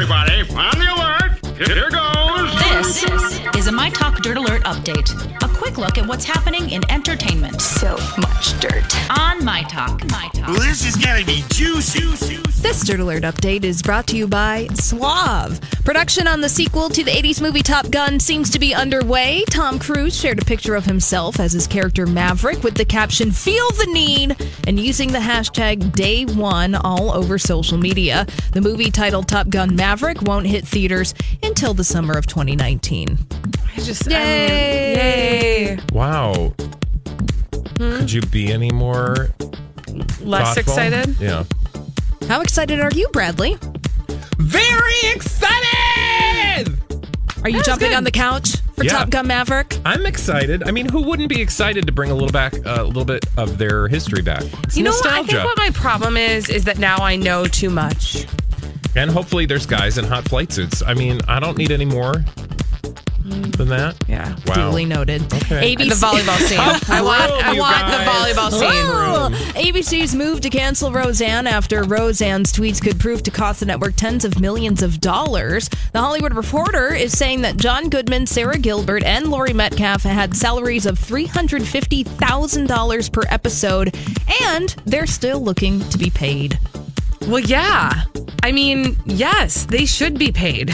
Everybody, on the alert. Here goes. This is a My Talk Dirt Alert update. A quick look at what's happening in entertainment. So much dirt. On My Talk. My Talk. This is gonna be juicy. This Dirt Alert update is brought to you by Suave. Production on the sequel to the 80s movie Top Gun seems to be underway. Tom Cruise shared a picture of himself as his character Maverick with the caption, Feel the Need, and using the hashtag Day One all over social media. The movie titled Top Gun Maverick won't hit theaters until the summer of 2019. I just Yay! yay. Wow. Hmm? Could you be any more Less thoughtful? excited. Yeah. How excited are you, Bradley? Very excited! Are you jumping good. on the couch for Yeah. Top Gun Maverick? I'm excited. I mean, who wouldn't be excited to bring a little back, uh, a little bit of their history back? It's You know what? I think what my problem is is that now I know too much. and hopefully there's guys in hot flight suits. I mean, I don't need any more than that. Yeah. Wow. Duly noted. Okay. The volleyball scene. I want. I want the volleyball scene. ABC's move to cancel Roseanne after Roseanne's tweets could prove to cost the network tens of millions of dollars. The Hollywood Reporter is saying that John Goodman, Sara Gilbert, and Laurie Metcalf had salaries of $350,000 per episode, and they're still looking to be paid. Well, yeah. I mean, yes, they should be paid.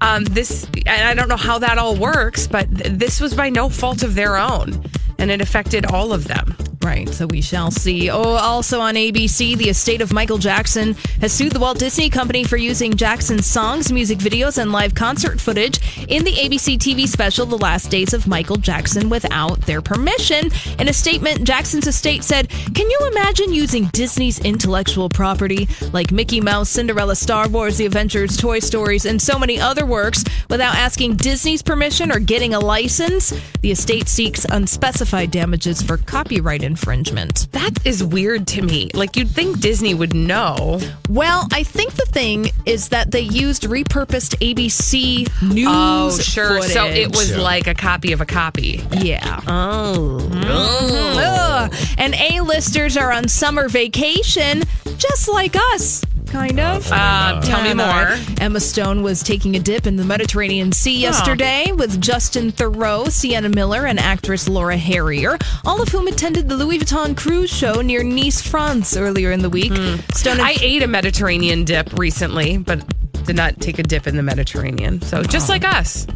Um, this, I don't know how that all works, but th- this was by no fault of their own, and it affected all of them. Right, so we shall see. Oh, also on ABC, the estate of Michael Jackson has sued the Walt Disney Company for using Jackson's songs, music videos, and live concert footage in the ABC TV special The Last Days of Michael Jackson without their permission. In a statement, Jackson's estate said, Can you imagine using Disney's intellectual property like Mickey Mouse, Cinderella, Star Wars, The Avengers, Toy Stories, and so many other works without asking Disney's permission or getting a license? The estate seeks unspecified damages for copyright infringement. That is weird to me. Like you'd think Disney would know. Well, I think the thing is that they used repurposed ABC oh, news. Oh, sure. So it footage. was like a copy of a copy. Yeah. Oh. Mm-hmm. Ugh. And A-listers are on summer vacation, just like us. Kind of. Uh, tell me more. Emma Stone was taking a dip in the Mediterranean Sea yesterday with Justin Theroux, Sienna Miller, and actress Laura Harrier, all of whom attended the Louis Vuitton cruise show near Nice, France earlier in the week. Stone I ate a Mediterranean dip recently, but did not take a dip in the Mediterranean. So just like us.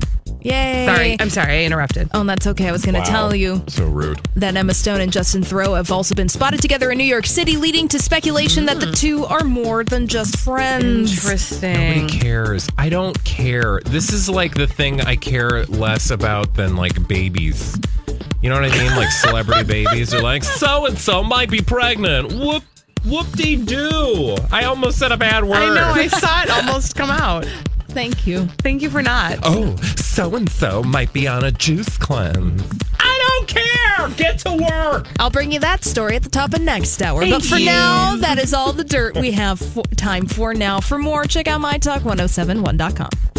Yay. Sorry. I'm sorry. I interrupted. Oh, that's okay. I was going to Wow. tell you So rude. that Emma Stone and Justin Theroux have also been spotted together in New York City, leading to speculation that the hmm. two are more than just friends. Interesting. Nobody cares. I don't care. This is like the thing I care less about than like babies. You know what I mean? Like celebrity babies are like, so and so might be pregnant. Whoop, whoop de doo. I almost said a bad word. I know. I saw it almost come out. Thank you. Thank you for not. oh, so and so might be on a juice cleanse. I don't care. Get to work. I'll bring you that story at the top of next hour. Thank but for you. now, that is all the dirt we have for, time for now. For more, check out mytalk1071.com.